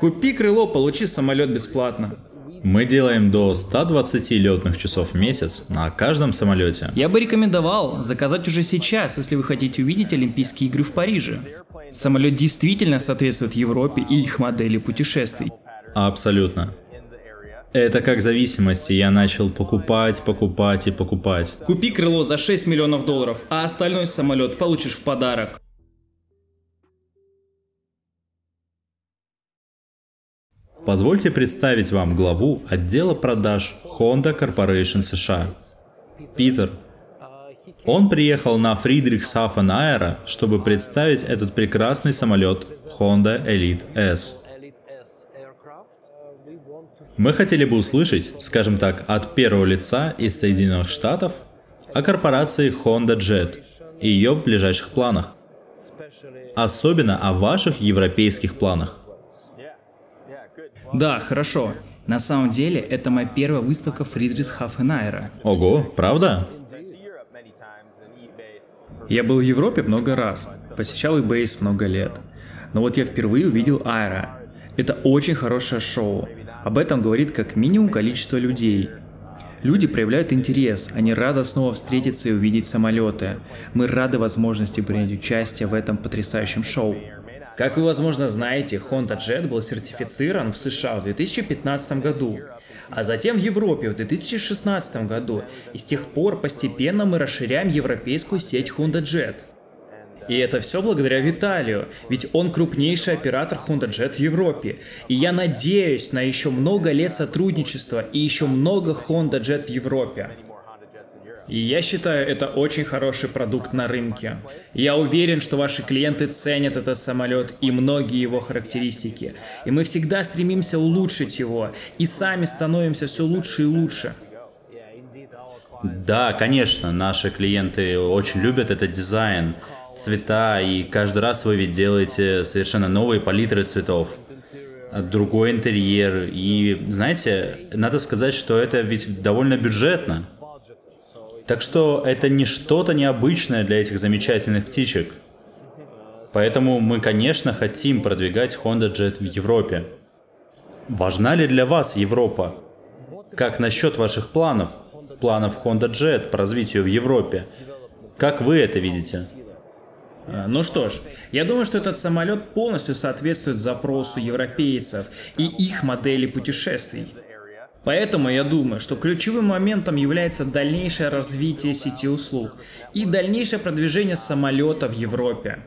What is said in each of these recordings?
Купи крыло, получи самолет бесплатно. Мы делаем до 120 летных часов в месяц на каждом самолете. Я бы рекомендовал заказать уже сейчас, если вы хотите увидеть Олимпийские игры в Париже. Самолет действительно соответствует Европе и их модели путешествий. Абсолютно. Это как зависимости, я начал покупать, покупать и покупать. Купи крыло за 6 миллионов долларов, а остальной самолет получишь в подарок. Позвольте представить вам главу отдела продаж Honda Corporation США. Питер. Он приехал на Фридрихсхафен Аэро, чтобы представить этот прекрасный самолет Honda Elite S. Мы хотели бы услышать, скажем так, от первого лица из Соединенных Штатов о корпорации Honda Jet и ее ближайших планах. Особенно о ваших европейских планах. Да, хорошо. На самом деле, это моя первая выставка Фридрихсхафенайра. Ого, правда? Я был в Европе много раз, посещал eBay много лет. Но вот я впервые увидел Айра. Это очень хорошее шоу. Об этом говорит как минимум количество людей. Люди проявляют интерес, они рады снова встретиться и увидеть самолеты. Мы рады возможности принять участие в этом потрясающем шоу. Как вы, возможно, знаете, Honda Jet был сертифицирован в США в 2015 году, а затем в Европе в 2016 году, и с тех пор постепенно мы расширяем европейскую сеть Honda Jet. И это все благодаря Виталию, ведь он крупнейший оператор Honda Jet в Европе. И я надеюсь на еще много лет сотрудничества и еще много Honda Jet в Европе. И я считаю, это очень хороший продукт на рынке. Я уверен, что ваши клиенты ценят этот самолет и многие его характеристики. И мы всегда стремимся улучшить его, и сами становимся все лучше и лучше. Да, конечно, наши клиенты очень любят этот дизайн, цвета, и каждый раз вы ведь делаете совершенно новые палитры цветов другой интерьер. И, знаете, надо сказать, что это ведь довольно бюджетно. Так что это не что-то необычное для этих замечательных птичек. Поэтому мы, конечно, хотим продвигать Honda Jet в Европе. Важна ли для вас Европа? Как насчет ваших планов? Планов Honda Jet по развитию в Европе? Как вы это видите? А, ну что ж, я думаю, что этот самолет полностью соответствует запросу европейцев и их модели путешествий. Поэтому я думаю, что ключевым моментом является дальнейшее развитие сети услуг и дальнейшее продвижение самолета в Европе.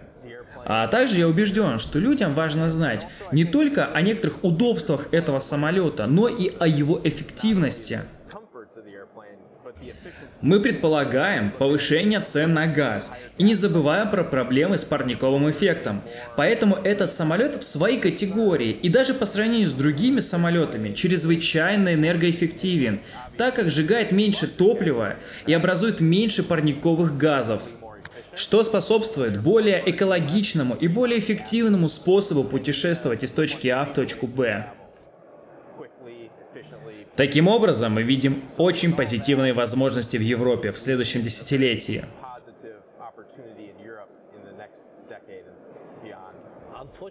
А также я убежден, что людям важно знать не только о некоторых удобствах этого самолета, но и о его эффективности – мы предполагаем повышение цен на газ и не забываем про проблемы с парниковым эффектом. Поэтому этот самолет в своей категории и даже по сравнению с другими самолетами чрезвычайно энергоэффективен, так как сжигает меньше топлива и образует меньше парниковых газов что способствует более экологичному и более эффективному способу путешествовать из точки А в точку Б. Таким образом, мы видим очень позитивные возможности в Европе в следующем десятилетии.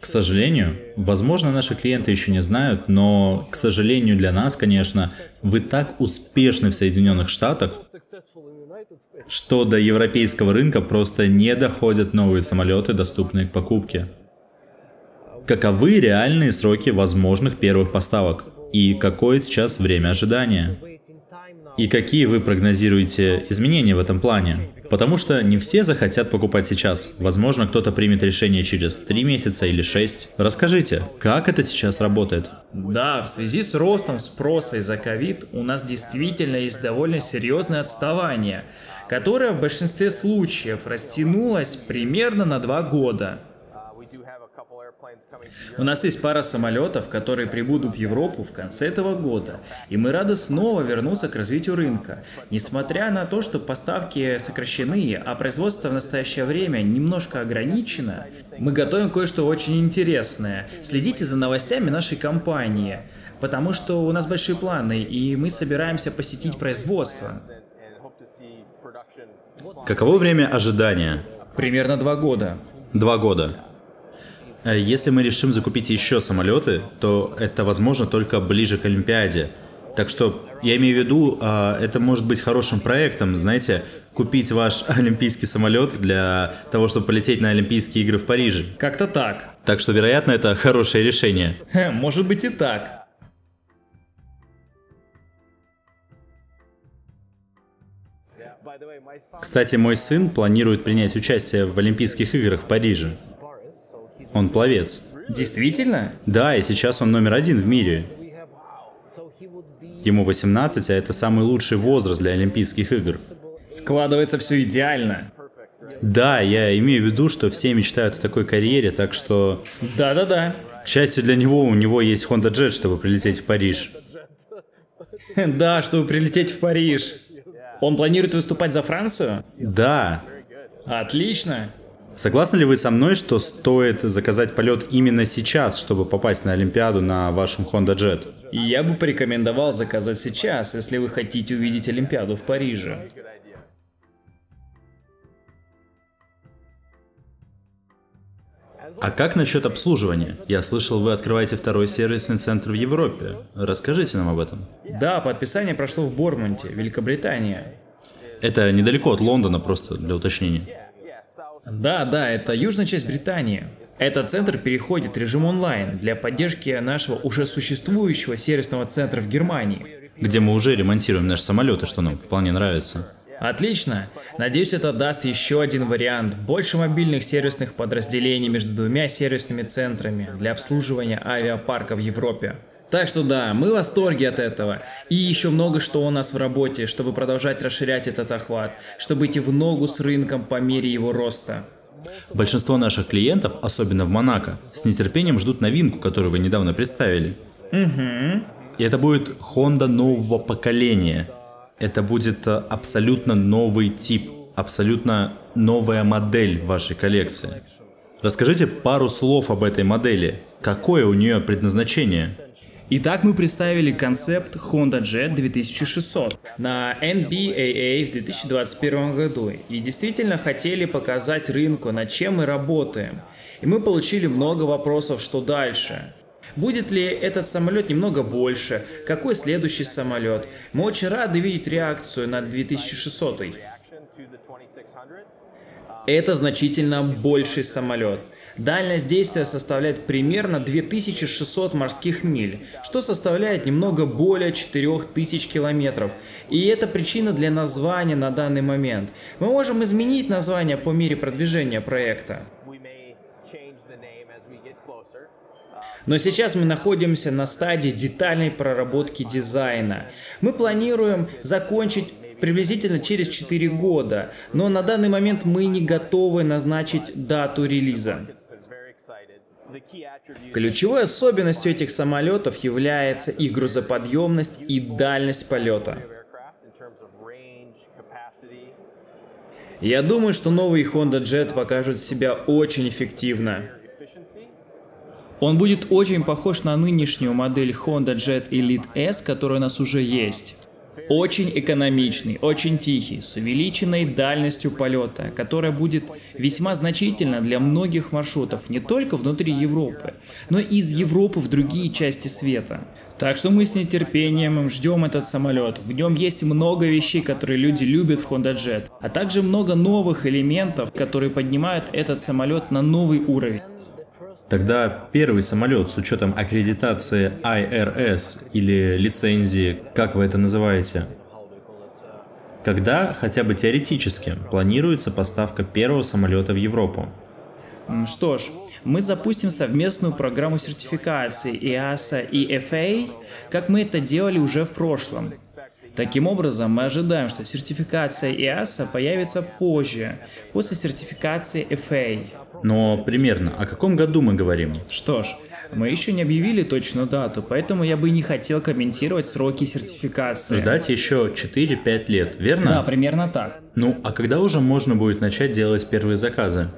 К сожалению, возможно, наши клиенты еще не знают, но, к сожалению для нас, конечно, вы так успешны в Соединенных Штатах, что до европейского рынка просто не доходят новые самолеты, доступные к покупке. Каковы реальные сроки возможных первых поставок? И какое сейчас время ожидания. И какие вы прогнозируете изменения в этом плане? Потому что не все захотят покупать сейчас. Возможно, кто-то примет решение через 3 месяца или 6. Расскажите, как это сейчас работает? Да, в связи с ростом спроса из-за ковид у нас действительно есть довольно серьезное отставание, которое в большинстве случаев растянулось примерно на 2 года. У нас есть пара самолетов, которые прибудут в Европу в конце этого года, и мы рады снова вернуться к развитию рынка. Несмотря на то, что поставки сокращены, а производство в настоящее время немножко ограничено, мы готовим кое-что очень интересное. Следите за новостями нашей компании, потому что у нас большие планы, и мы собираемся посетить производство. Каково время ожидания? Примерно два года. Два года. Э, если мы решим закупить еще самолеты, то это возможно только ближе к Олимпиаде. Так что я имею в виду, а, это может быть хорошим проектом, знаете, купить ваш олимпийский самолет для того, чтобы полететь на Олимпийские игры в Париже. Как-то так. Так что, вероятно, это хорошее решение. Может быть и так. Кстати, мой сын планирует принять участие в Олимпийских играх в Париже. Он пловец. Действительно? Да, и сейчас он номер один в мире. Ему 18, а это самый лучший возраст для Олимпийских игр. Складывается все идеально. Да, я имею в виду, что все мечтают о такой карьере, так что... Да-да-да. К счастью для него, у него есть Honda Jet, чтобы прилететь в Париж. Да, чтобы прилететь в Париж. Он планирует выступать за Францию? Да. Отлично. Согласны ли вы со мной, что стоит заказать полет именно сейчас, чтобы попасть на Олимпиаду на вашем Honda Jet? Я бы порекомендовал заказать сейчас, если вы хотите увидеть Олимпиаду в Париже. А как насчет обслуживания? Я слышал, вы открываете второй сервисный центр в Европе. Расскажите нам об этом. Да, подписание прошло в Бормонте, Великобритания. Это недалеко от Лондона, просто для уточнения. Да, да, это южная часть Британии. Этот центр переходит в режим онлайн для поддержки нашего уже существующего сервисного центра в Германии. Где мы уже ремонтируем наши самолеты, что нам вполне нравится. Отлично. Надеюсь, это даст еще один вариант. Больше мобильных сервисных подразделений между двумя сервисными центрами для обслуживания авиапарка в Европе. Так что да, мы в восторге от этого. И еще много что у нас в работе, чтобы продолжать расширять этот охват, чтобы идти в ногу с рынком по мере его роста. Большинство наших клиентов, особенно в Монако, с нетерпением ждут новинку, которую вы недавно представили. Угу. И это будет Honda нового поколения. Это будет э, абсолютно новый тип, абсолютно новая модель вашей коллекции. Расскажите пару слов об этой модели. Какое у нее предназначение? Итак, мы представили концепт Honda Jet 2600 на NBAA в 2021 году и действительно хотели показать рынку, над чем мы работаем. И мы получили много вопросов, что дальше. Будет ли этот самолет немного больше? Какой следующий самолет? Мы очень рады видеть реакцию на 2600. Это значительно больший самолет. Дальность действия составляет примерно 2600 морских миль, что составляет немного более 4000 километров. И это причина для названия на данный момент. Мы можем изменить название по мере продвижения проекта. Но сейчас мы находимся на стадии детальной проработки дизайна. Мы планируем закончить приблизительно через 4 года, но на данный момент мы не готовы назначить дату релиза. Ключевой особенностью этих самолетов является их грузоподъемность и дальность полета. Я думаю, что новый Honda Jet покажет себя очень эффективно. Он будет очень похож на нынешнюю модель Honda Jet Elite S, которая у нас уже есть. Очень экономичный, очень тихий, с увеличенной дальностью полета, которая будет весьма значительна для многих маршрутов не только внутри Европы, но и из Европы в другие части света. Так что мы с нетерпением ждем этот самолет. В нем есть много вещей, которые люди любят в Honda Jet, а также много новых элементов, которые поднимают этот самолет на новый уровень. Тогда первый самолет с учетом аккредитации IRS или лицензии, как вы это называете, когда, хотя бы теоретически, планируется поставка первого самолета в Европу? Что ж, мы запустим совместную программу сертификации EASA и FAA, как мы это делали уже в прошлом. Таким образом, мы ожидаем, что сертификация EASA появится позже, после сертификации FAA. Но примерно о каком году мы говорим? Что ж, мы еще не объявили точную дату, поэтому я бы не хотел комментировать сроки сертификации. Ждать еще 4-5 лет, верно? Да, примерно так. Ну, а когда уже можно будет начать делать первые заказы?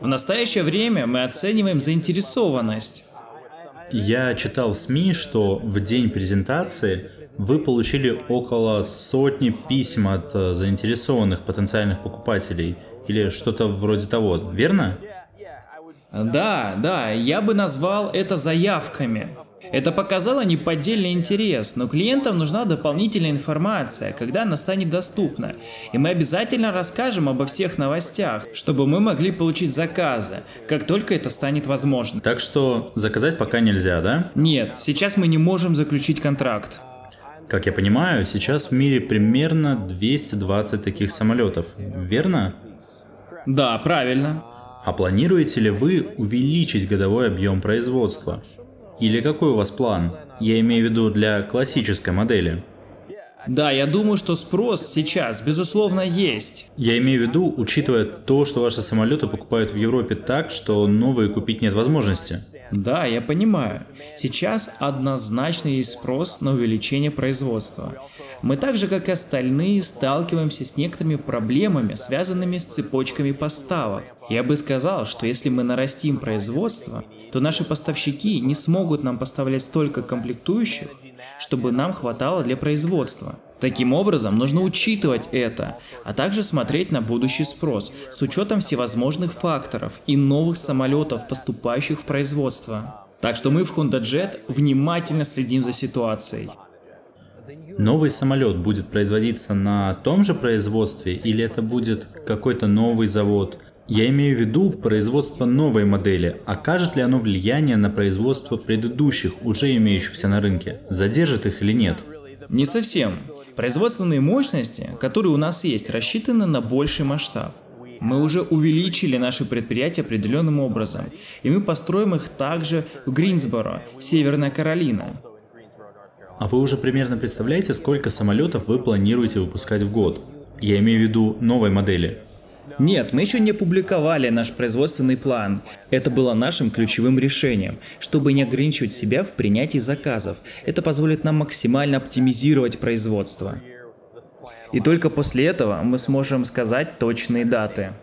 В настоящее время мы оцениваем заинтересованность. Я читал в СМИ, что в день презентации вы получили около сотни писем от э, заинтересованных потенциальных покупателей или что-то вроде того, верно? Да, да, я бы назвал это заявками. Это показало неподдельный интерес, но клиентам нужна дополнительная информация, когда она станет доступна. И мы обязательно расскажем обо всех новостях, чтобы мы могли получить заказы, как только это станет возможно. Так что заказать пока нельзя, да? Нет, сейчас мы не можем заключить контракт. Как я понимаю, сейчас в мире примерно 220 таких самолетов, верно? Да, правильно. А планируете ли вы увеличить годовой объем производства? Или какой у вас план? Я имею в виду для классической модели. Да, я думаю, что спрос сейчас, безусловно, есть. Я имею в виду, учитывая то, что ваши самолеты покупают в Европе так, что новые купить нет возможности. Да, я понимаю. Сейчас однозначно есть спрос на увеличение производства. Мы так же, как и остальные, сталкиваемся с некоторыми проблемами, связанными с цепочками поставок. Я бы сказал, что если мы нарастим производство, то наши поставщики не смогут нам поставлять столько комплектующих, чтобы нам хватало для производства. Таким образом, нужно учитывать это, а также смотреть на будущий спрос с учетом всевозможных факторов и новых самолетов, поступающих в производство. Так что мы в Honda Jet внимательно следим за ситуацией. Новый самолет будет производиться на том же производстве или это будет какой-то новый завод? Я имею в виду производство новой модели. Окажет ли оно влияние на производство предыдущих, уже имеющихся на рынке? Задержит их или нет? Не совсем. Производственные мощности, которые у нас есть, рассчитаны на больший масштаб. Мы уже увеличили наши предприятия определенным образом, и мы построим их также в Гринсборо, Северная Каролина. А вы уже примерно представляете, сколько самолетов вы планируете выпускать в год? Я имею в виду новой модели. Нет, мы еще не публиковали наш производственный план. Это было нашим ключевым решением, чтобы не ограничивать себя в принятии заказов. Это позволит нам максимально оптимизировать производство. И только после этого мы сможем сказать точные даты.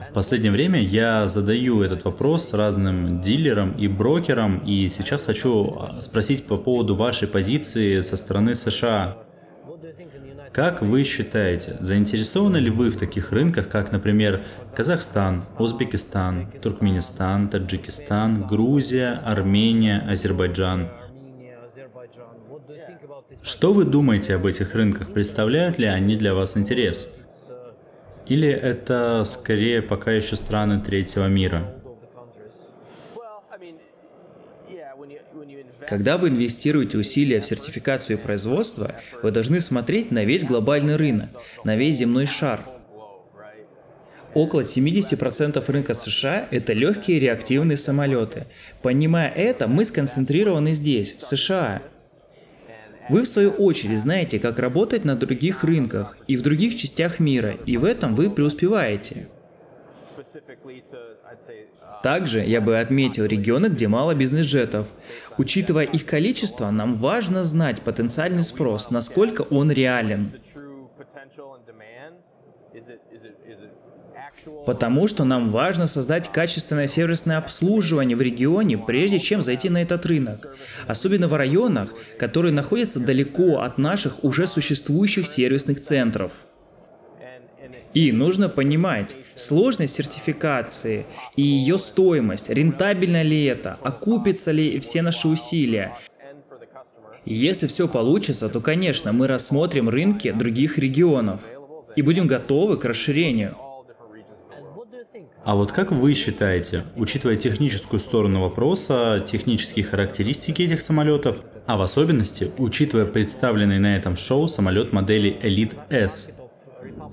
В последнее время я задаю этот вопрос разным дилерам и брокерам, и сейчас хочу спросить по поводу вашей позиции со стороны США. Как вы считаете, заинтересованы ли вы в таких рынках, как, например, Казахстан, Узбекистан, Туркменистан, Таджикистан, Грузия, Армения, Азербайджан? Что вы думаете об этих рынках? Представляют ли они для вас интерес? Или это скорее пока еще страны третьего мира? Когда вы инвестируете усилия в сертификацию производства, вы должны смотреть на весь глобальный рынок, на весь земной шар. Около 70% рынка США – это легкие реактивные самолеты. Понимая это, мы сконцентрированы здесь, в США. Вы, в свою очередь, знаете, как работать на других рынках и в других частях мира, и в этом вы преуспеваете. Также я бы отметил регионы, где мало бизнес-джетов. Учитывая их количество, нам важно знать потенциальный спрос, насколько он реален. Потому что нам важно создать качественное сервисное обслуживание в регионе, прежде чем зайти на этот рынок. Особенно в районах, которые находятся далеко от наших уже существующих сервисных центров. И нужно понимать, сложность сертификации и ее стоимость, рентабельно ли это, окупится ли все наши усилия. Если все получится, то, конечно, мы рассмотрим рынки других регионов и будем готовы к расширению. А вот как вы считаете, учитывая техническую сторону вопроса, технические характеристики этих самолетов, а в особенности, учитывая представленный на этом шоу самолет модели Elite S,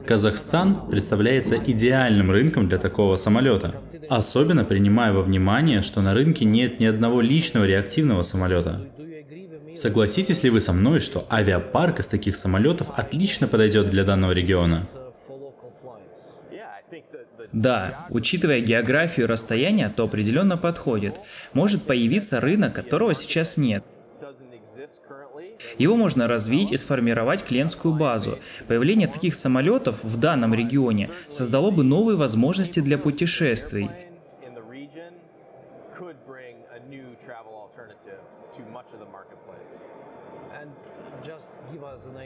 Казахстан представляется идеальным рынком для такого самолета, особенно принимая во внимание, что на рынке нет ни одного личного реактивного самолета. Согласитесь ли вы со мной, что авиапарк из таких самолетов отлично подойдет для данного региона? Да, учитывая географию и расстояние, то определенно подходит. Может появиться рынок, которого сейчас нет. Его можно развить и сформировать клиентскую базу. Появление таких самолетов в данном регионе создало бы новые возможности для путешествий.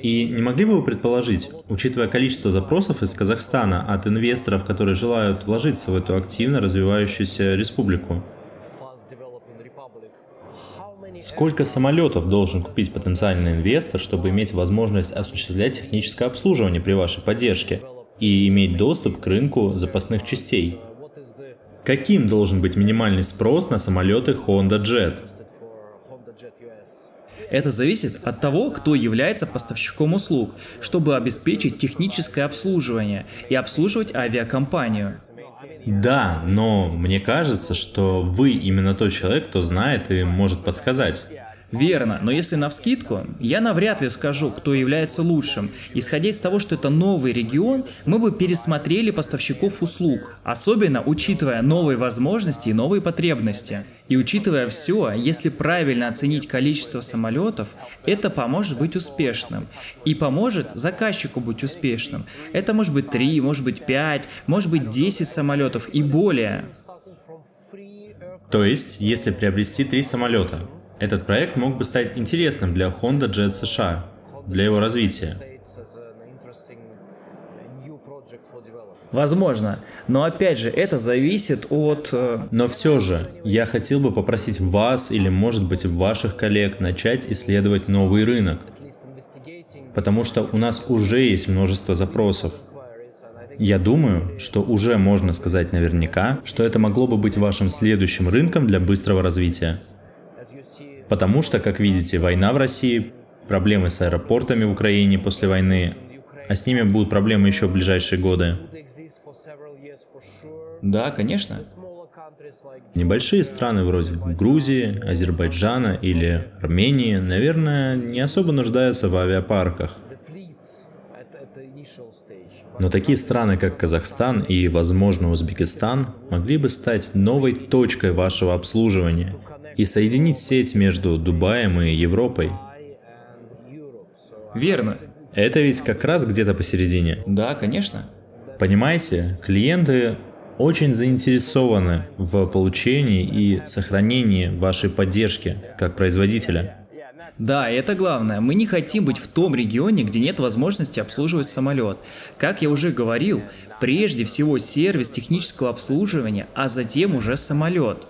И не могли бы вы предположить, учитывая количество запросов из Казахстана от инвесторов, которые желают вложиться в эту активно развивающуюся республику, Сколько самолетов должен купить потенциальный инвестор, чтобы иметь возможность осуществлять техническое обслуживание при вашей поддержке и иметь доступ к рынку запасных частей? Каким должен быть минимальный спрос на самолеты Honda Jet? Это зависит от того, кто является поставщиком услуг, чтобы обеспечить техническое обслуживание и обслуживать авиакомпанию. Да, но мне кажется, что вы именно тот человек, кто знает и может подсказать. Верно, но если на вскидку, я навряд ли скажу, кто является лучшим. Исходя из того, что это новый регион, мы бы пересмотрели поставщиков услуг, особенно учитывая новые возможности и новые потребности. И учитывая все, если правильно оценить количество самолетов, это поможет быть успешным. И поможет заказчику быть успешным. Это может быть 3, может быть 5, может быть 10 самолетов и более. То есть, если приобрести три самолета, этот проект мог бы стать интересным для Honda Jet США, для его развития. Возможно, но опять же это зависит от... Э, но все же, я хотел бы попросить вас или может быть ваших коллег начать исследовать новый рынок. Потому что у нас уже есть множество запросов. Я думаю, что уже можно сказать наверняка, что это могло бы быть вашим следующим рынком для быстрого развития. Потому что, как видите, война в России, проблемы с аэропортами в Украине после войны, а с ними будут проблемы еще в ближайшие годы. Да, конечно. Небольшие страны вроде Грузии, Азербайджана или Армении, наверное, не особо нуждаются в авиапарках. Но такие страны, как Казахстан и, возможно, Узбекистан, могли бы стать новой точкой вашего обслуживания и соединить сеть между Дубаем и Европой. Верно. Это ведь как раз где-то посередине. Да, конечно. Понимаете, клиенты очень заинтересованы в получении и сохранении вашей поддержки как производителя. Да, это главное. Мы не хотим быть в том регионе, где нет возможности обслуживать самолет. Как я уже говорил, прежде всего сервис технического обслуживания, а затем уже самолет.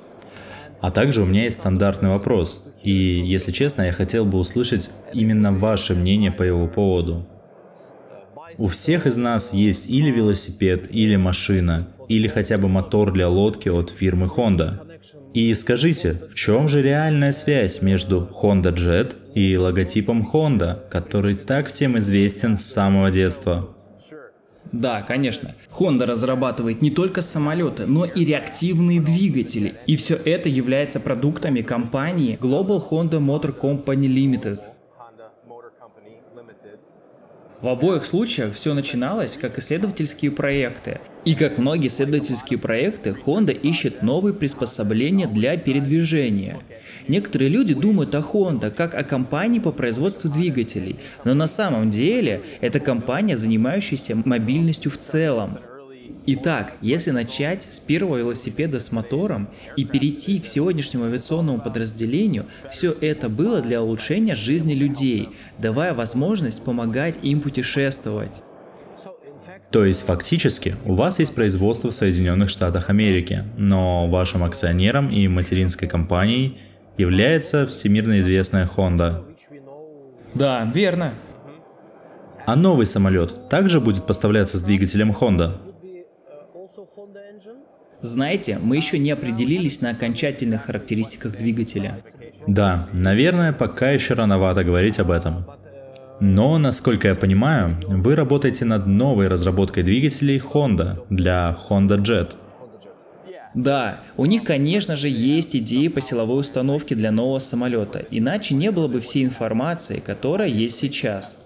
А также у меня есть стандартный вопрос. И, если честно, я хотел бы услышать именно ваше мнение по его поводу. У всех из нас есть или велосипед, или машина, или хотя бы мотор для лодки от фирмы Honda. И скажите, в чем же реальная связь между Honda Jet и логотипом Honda, который так всем известен с самого детства? Да, конечно. Honda разрабатывает не только самолеты, но и реактивные двигатели. И все это является продуктами компании Global Honda Motor Company Limited. В обоих случаях все начиналось как исследовательские проекты. И как многие исследовательские проекты, Honda ищет новые приспособления для передвижения. Некоторые люди думают о Honda как о компании по производству двигателей, но на самом деле это компания, занимающаяся мобильностью в целом. Итак, если начать с первого велосипеда с мотором и перейти к сегодняшнему авиационному подразделению, все это было для улучшения жизни людей, давая возможность помогать им путешествовать. То есть фактически у вас есть производство в Соединенных Штатах Америки, но вашим акционером и материнской компанией является всемирно известная Honda. Да, верно. А новый самолет также будет поставляться с двигателем Honda? Знаете, мы еще не определились на окончательных характеристиках двигателя. Да, наверное, пока еще рановато говорить об этом. Но, насколько я понимаю, вы работаете над новой разработкой двигателей Honda для Honda Jet. Да, у них, конечно же, есть идеи по силовой установке для нового самолета, иначе не было бы всей информации, которая есть сейчас.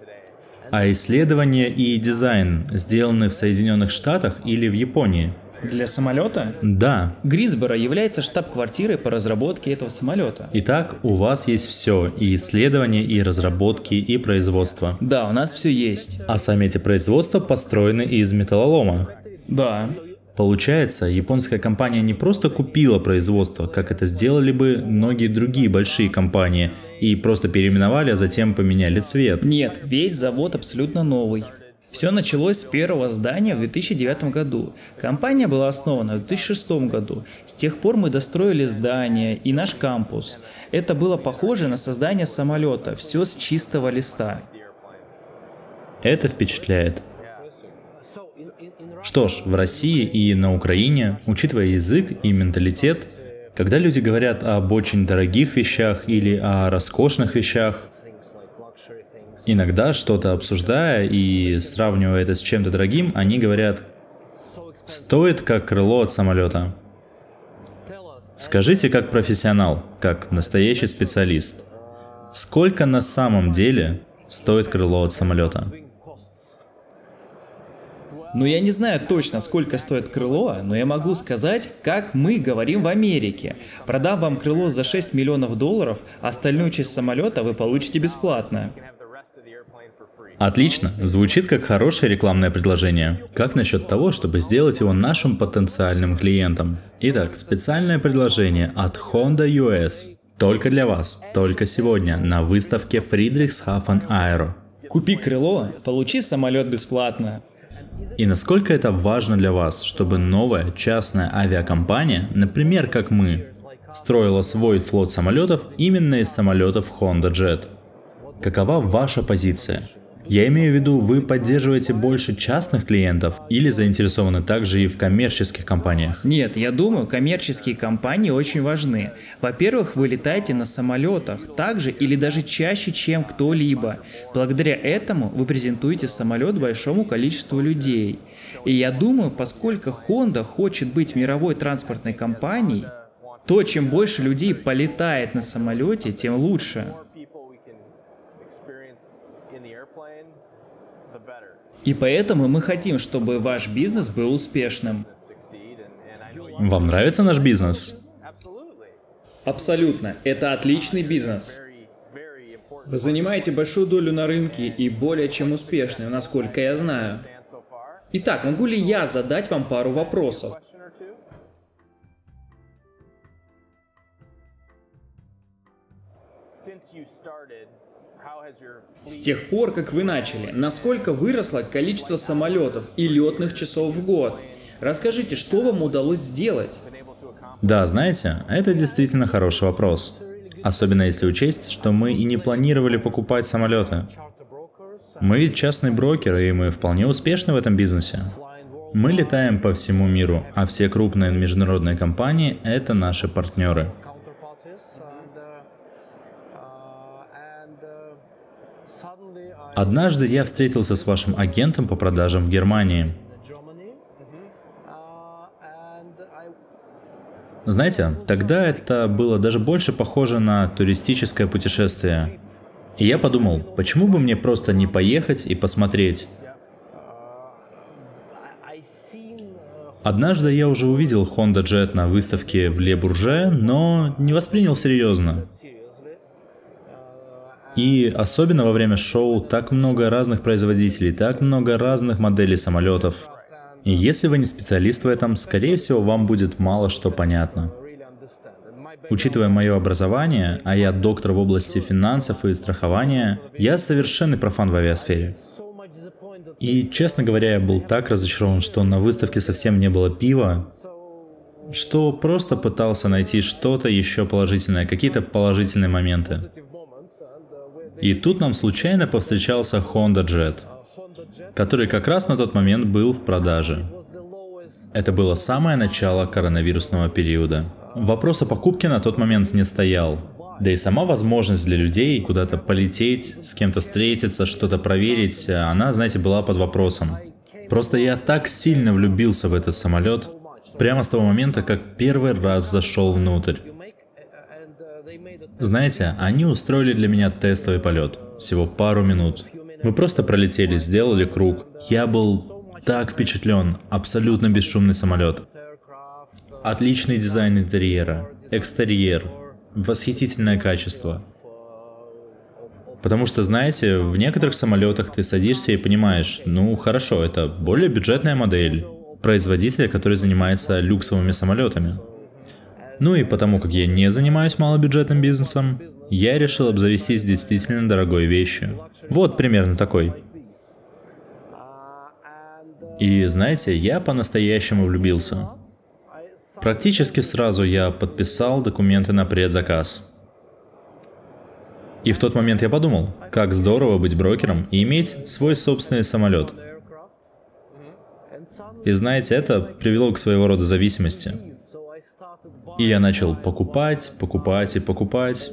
А исследования и дизайн сделаны в Соединенных Штатах или в Японии? Для самолета? Да. Грисборо является штаб-квартирой по разработке этого самолета. Итак, у вас есть все, и исследования, и разработки, и производство. Да, у нас все есть. А сами эти производства построены из металлолома. Да. Получается, японская компания не просто купила производство, как это сделали бы многие другие большие компании, и просто переименовали, а затем поменяли цвет. Нет, весь завод абсолютно новый. Все началось с первого здания в 2009 году. Компания была основана в 2006 году. С тех пор мы достроили здание и наш кампус. Это было похоже на создание самолета, все с чистого листа. Это впечатляет. Что ж, в России и на Украине, учитывая язык и менталитет, когда люди говорят об очень дорогих вещах или о роскошных вещах, иногда что-то обсуждая и сравнивая это с чем-то дорогим, они говорят, стоит как крыло от самолета. Скажите как профессионал, как настоящий специалист, сколько на самом деле стоит крыло от самолета? Ну, я не знаю точно, сколько стоит крыло, но я могу сказать, как мы говорим в Америке. Продам вам крыло за 6 миллионов долларов, остальную часть самолета вы получите бесплатно. Отлично, звучит как хорошее рекламное предложение. Как насчет того, чтобы сделать его нашим потенциальным клиентом? Итак, специальное предложение от Honda US. Только для вас, только сегодня, на выставке Friedrichshafen Aero. Купи крыло, получи самолет бесплатно. И насколько это важно для вас, чтобы новая частная авиакомпания, например, как мы, строила свой флот самолетов именно из самолетов Honda Jet? Какова ваша позиция? Я имею в виду, вы поддерживаете больше частных клиентов или заинтересованы также и в коммерческих компаниях? Нет, я думаю, коммерческие компании очень важны. Во-первых, вы летаете на самолетах так же или даже чаще, чем кто-либо. Благодаря этому вы презентуете самолет большому количеству людей. И я думаю, поскольку Honda хочет быть мировой транспортной компанией, то чем больше людей полетает на самолете, тем лучше. И поэтому мы хотим, чтобы ваш бизнес был успешным. Вам нравится наш бизнес? Абсолютно. Это отличный бизнес. Вы занимаете большую долю на рынке и более чем успешны, насколько я знаю. Итак, могу ли я задать вам пару вопросов? Since you started с тех пор, как вы начали, насколько выросло количество самолетов и летных часов в год? Расскажите, что вам удалось сделать? Да, знаете, это действительно хороший вопрос. Особенно если учесть, что мы и не планировали покупать самолеты. Мы ведь частный брокер, и мы вполне успешны в этом бизнесе. Мы летаем по всему миру, а все крупные международные компании — это наши партнеры. Однажды я встретился с вашим агентом по продажам в Германии. Знаете, тогда это было даже больше похоже на туристическое путешествие. И я подумал, почему бы мне просто не поехать и посмотреть? Однажды я уже увидел Honda Jet на выставке в Ле Бурже, но не воспринял серьезно. И особенно во время шоу так много разных производителей, так много разных моделей самолетов. И если вы не специалист в этом, скорее всего, вам будет мало что понятно. Учитывая мое образование, а я доктор в области финансов и страхования, я совершенный профан в авиасфере. И, честно говоря, я был так разочарован, что на выставке совсем не было пива, что просто пытался найти что-то еще положительное, какие-то положительные моменты. И тут нам случайно повстречался Honda Jet, который как раз на тот момент был в продаже. Это было самое начало коронавирусного периода. Вопрос о покупке на тот момент не стоял. Да и сама возможность для людей куда-то полететь, с кем-то встретиться, что-то проверить, она, знаете, была под вопросом. Просто я так сильно влюбился в этот самолет, прямо с того момента, как первый раз зашел внутрь. Знаете, они устроили для меня тестовый полет. Всего пару минут. Мы просто пролетели, сделали круг. Я был так впечатлен. Абсолютно бесшумный самолет. Отличный дизайн интерьера. Экстерьер. Восхитительное качество. Потому что, знаете, в некоторых самолетах ты садишься и понимаешь, ну хорошо, это более бюджетная модель. производителя, который занимается люксовыми самолетами. Ну и потому как я не занимаюсь малобюджетным бизнесом, я решил обзавестись действительно дорогой вещью. Вот примерно такой. И знаете, я по-настоящему влюбился. Практически сразу я подписал документы на предзаказ. И в тот момент я подумал, как здорово быть брокером и иметь свой собственный самолет. И знаете, это привело к своего рода зависимости. И я начал покупать, покупать и покупать.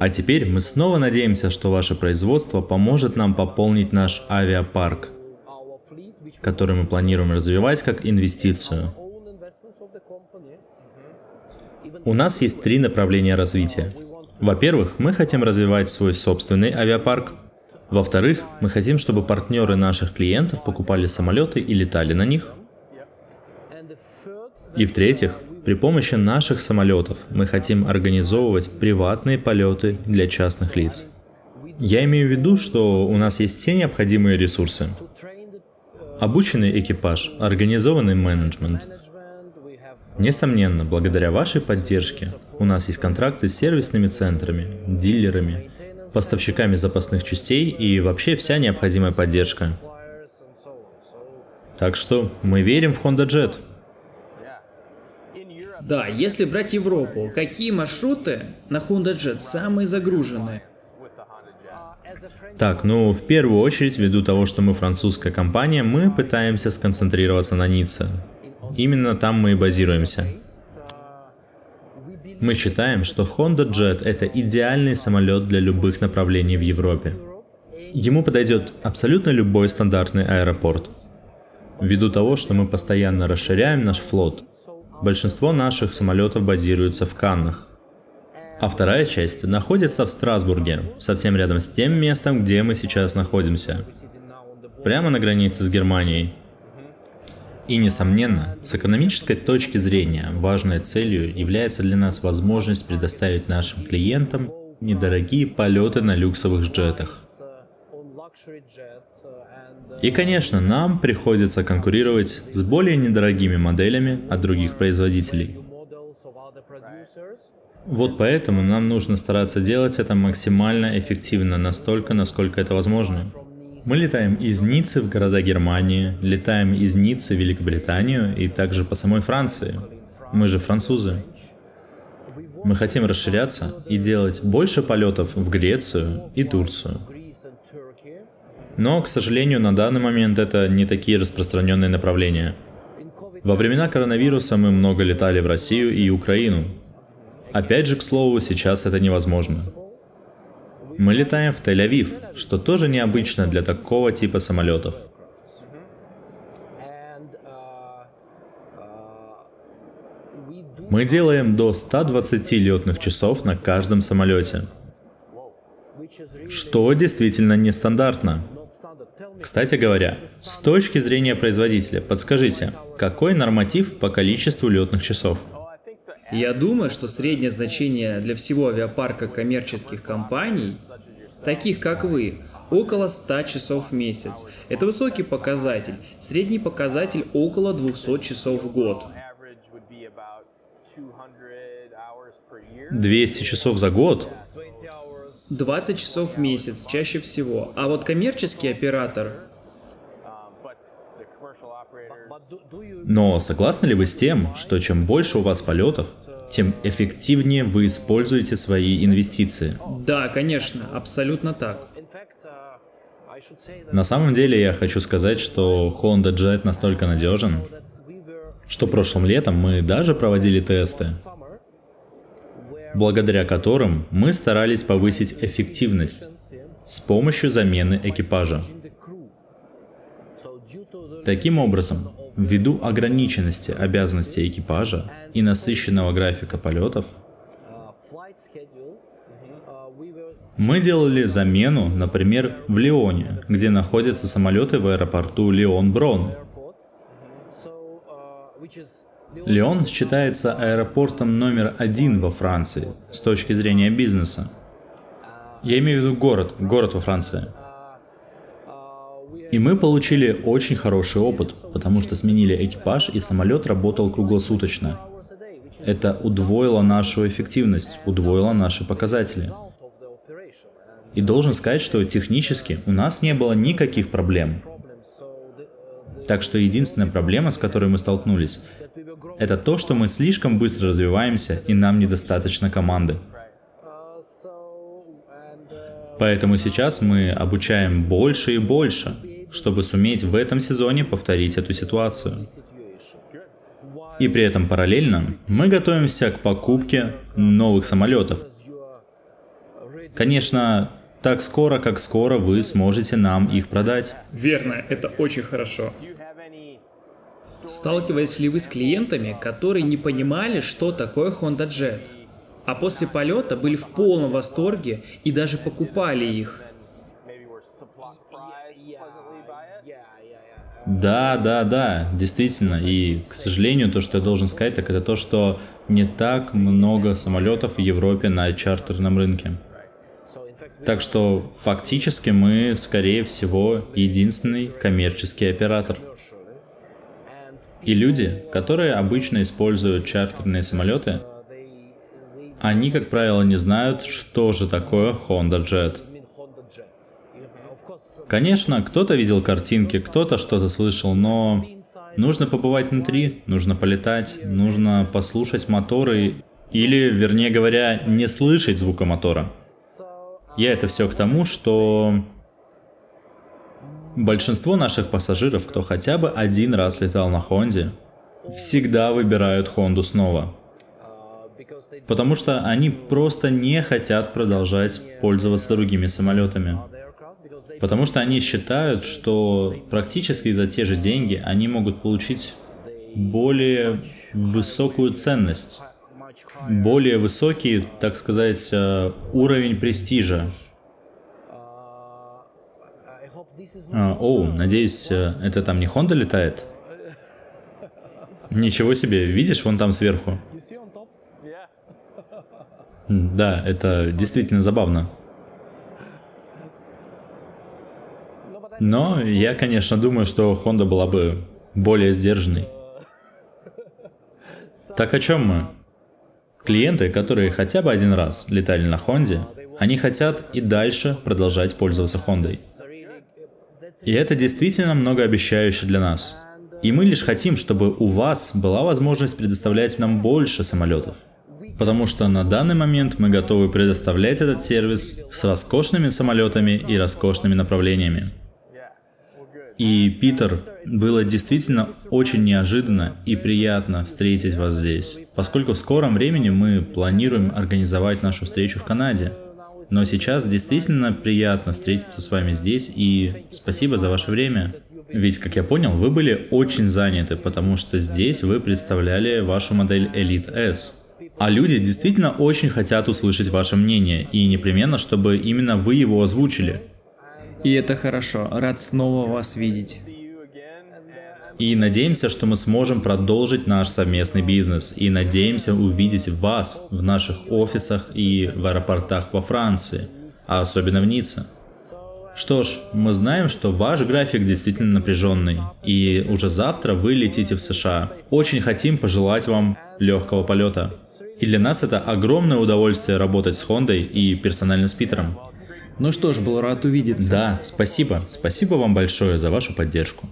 А теперь мы снова надеемся, что ваше производство поможет нам пополнить наш авиапарк, который мы планируем развивать как инвестицию. У нас есть три направления развития. Во-первых, мы хотим развивать свой собственный авиапарк. Во-вторых, мы хотим, чтобы партнеры наших клиентов покупали самолеты и летали на них. И в-третьих, при помощи наших самолетов мы хотим организовывать приватные полеты для частных лиц. Я имею в виду, что у нас есть все необходимые ресурсы. Обученный экипаж, организованный менеджмент. Несомненно, благодаря вашей поддержке у нас есть контракты с сервисными центрами, дилерами, поставщиками запасных частей и вообще вся необходимая поддержка. Так что мы верим в Honda Jet. Да, если брать Европу, какие маршруты на Honda Jet самые загруженные? Так, ну, в первую очередь, ввиду того, что мы французская компания, мы пытаемся сконцентрироваться на Ницце. Именно там мы и базируемся. Мы считаем, что Honda Jet — это идеальный самолет для любых направлений в Европе. Ему подойдет абсолютно любой стандартный аэропорт. Ввиду того, что мы постоянно расширяем наш флот, Большинство наших самолетов базируется в Каннах. А вторая часть находится в Страсбурге, совсем рядом с тем местом, где мы сейчас находимся. Прямо на границе с Германией. И, несомненно, с экономической точки зрения, важной целью является для нас возможность предоставить нашим клиентам недорогие полеты на люксовых джетах. И, конечно, нам приходится конкурировать с более недорогими моделями от других производителей. Вот поэтому нам нужно стараться делать это максимально эффективно, настолько, насколько это возможно. Мы летаем из Ниццы в города Германии, летаем из Ниццы в Великобританию и также по самой Франции. Мы же французы. Мы хотим расширяться и делать больше полетов в Грецию и Турцию. Но, к сожалению, на данный момент это не такие распространенные направления. Во времена коронавируса мы много летали в Россию и Украину. Опять же, к слову, сейчас это невозможно. Мы летаем в Тель-Авив, что тоже необычно для такого типа самолетов. Мы делаем до 120 летных часов на каждом самолете, что действительно нестандартно. Кстати говоря, с точки зрения производителя, подскажите, какой норматив по количеству летных часов? Я думаю, что среднее значение для всего авиапарка коммерческих компаний, таких как вы, около 100 часов в месяц. Это высокий показатель. Средний показатель около 200 часов в год. 200 часов за год? 20 часов в месяц чаще всего. А вот коммерческий оператор... Но согласны ли вы с тем, что чем больше у вас полетов, тем эффективнее вы используете свои инвестиции? Да, конечно, абсолютно так. На самом деле я хочу сказать, что Honda Jet настолько надежен, что прошлым летом мы даже проводили тесты благодаря которым мы старались повысить эффективность с помощью замены экипажа. Таким образом, ввиду ограниченности обязанностей экипажа и насыщенного графика полетов, мы делали замену, например, в Лионе, где находятся самолеты в аэропорту Лион-Брон, Лион считается аэропортом номер один во Франции с точки зрения бизнеса. Я имею в виду город, город во Франции. И мы получили очень хороший опыт, потому что сменили экипаж, и самолет работал круглосуточно. Это удвоило нашу эффективность, удвоило наши показатели. И должен сказать, что технически у нас не было никаких проблем. Так что единственная проблема, с которой мы столкнулись, это то, что мы слишком быстро развиваемся и нам недостаточно команды. Поэтому сейчас мы обучаем больше и больше, чтобы суметь в этом сезоне повторить эту ситуацию. И при этом параллельно мы готовимся к покупке новых самолетов. Конечно, так скоро, как скоро вы сможете нам их продать. Верно, это очень хорошо. Сталкивались ли вы с клиентами, которые не понимали, что такое Honda Jet, а после полета были в полном восторге и даже покупали их? Да, да, да, действительно. И, к сожалению, то, что я должен сказать, так это то, что не так много самолетов в Европе на чартерном рынке. Так что фактически мы, скорее всего, единственный коммерческий оператор. И люди, которые обычно используют чартерные самолеты, они, как правило, не знают, что же такое Honda Jet. Конечно, кто-то видел картинки, кто-то что-то слышал, но нужно побывать внутри, нужно полетать, нужно послушать моторы, или, вернее говоря, не слышать звука мотора. Я это все к тому, что Большинство наших пассажиров, кто хотя бы один раз летал на Хонде, всегда выбирают Хонду снова. Потому что они просто не хотят продолжать пользоваться другими самолетами. Потому что они считают, что практически за те же деньги они могут получить более высокую ценность, более высокий, так сказать, э, уровень престижа, А, оу, надеюсь, э, это там не Хонда летает? Ничего себе, видишь, вон там сверху. Да, это действительно забавно. Но я, конечно, думаю, что Honda была бы более сдержанной. Так о чем мы? Клиенты, которые хотя бы один раз летали на Хонде, они хотят и дальше продолжать пользоваться Хондой. И это действительно многообещающе для нас. И мы лишь хотим, чтобы у вас была возможность предоставлять нам больше самолетов. Потому что на данный момент мы готовы предоставлять этот сервис с роскошными самолетами и роскошными направлениями. И, Питер, было действительно очень неожиданно и приятно встретить вас здесь, поскольку в скором времени мы планируем организовать нашу встречу в Канаде. Но сейчас действительно приятно встретиться с вами здесь и спасибо за ваше время. Ведь, как я понял, вы были очень заняты, потому что здесь вы представляли вашу модель Elite S. А люди действительно очень хотят услышать ваше мнение, и непременно, чтобы именно вы его озвучили. И это хорошо, рад снова вас видеть. И надеемся, что мы сможем продолжить наш совместный бизнес. И надеемся увидеть вас в наших офисах и в аэропортах во Франции, а особенно в Ницце. Что ж, мы знаем, что ваш график действительно напряженный, и уже завтра вы летите в США. Очень хотим пожелать вам легкого полета. И для нас это огромное удовольствие работать с Хондой и персонально с Питером. Ну что ж, был рад увидеться. Да, спасибо. Спасибо вам большое за вашу поддержку.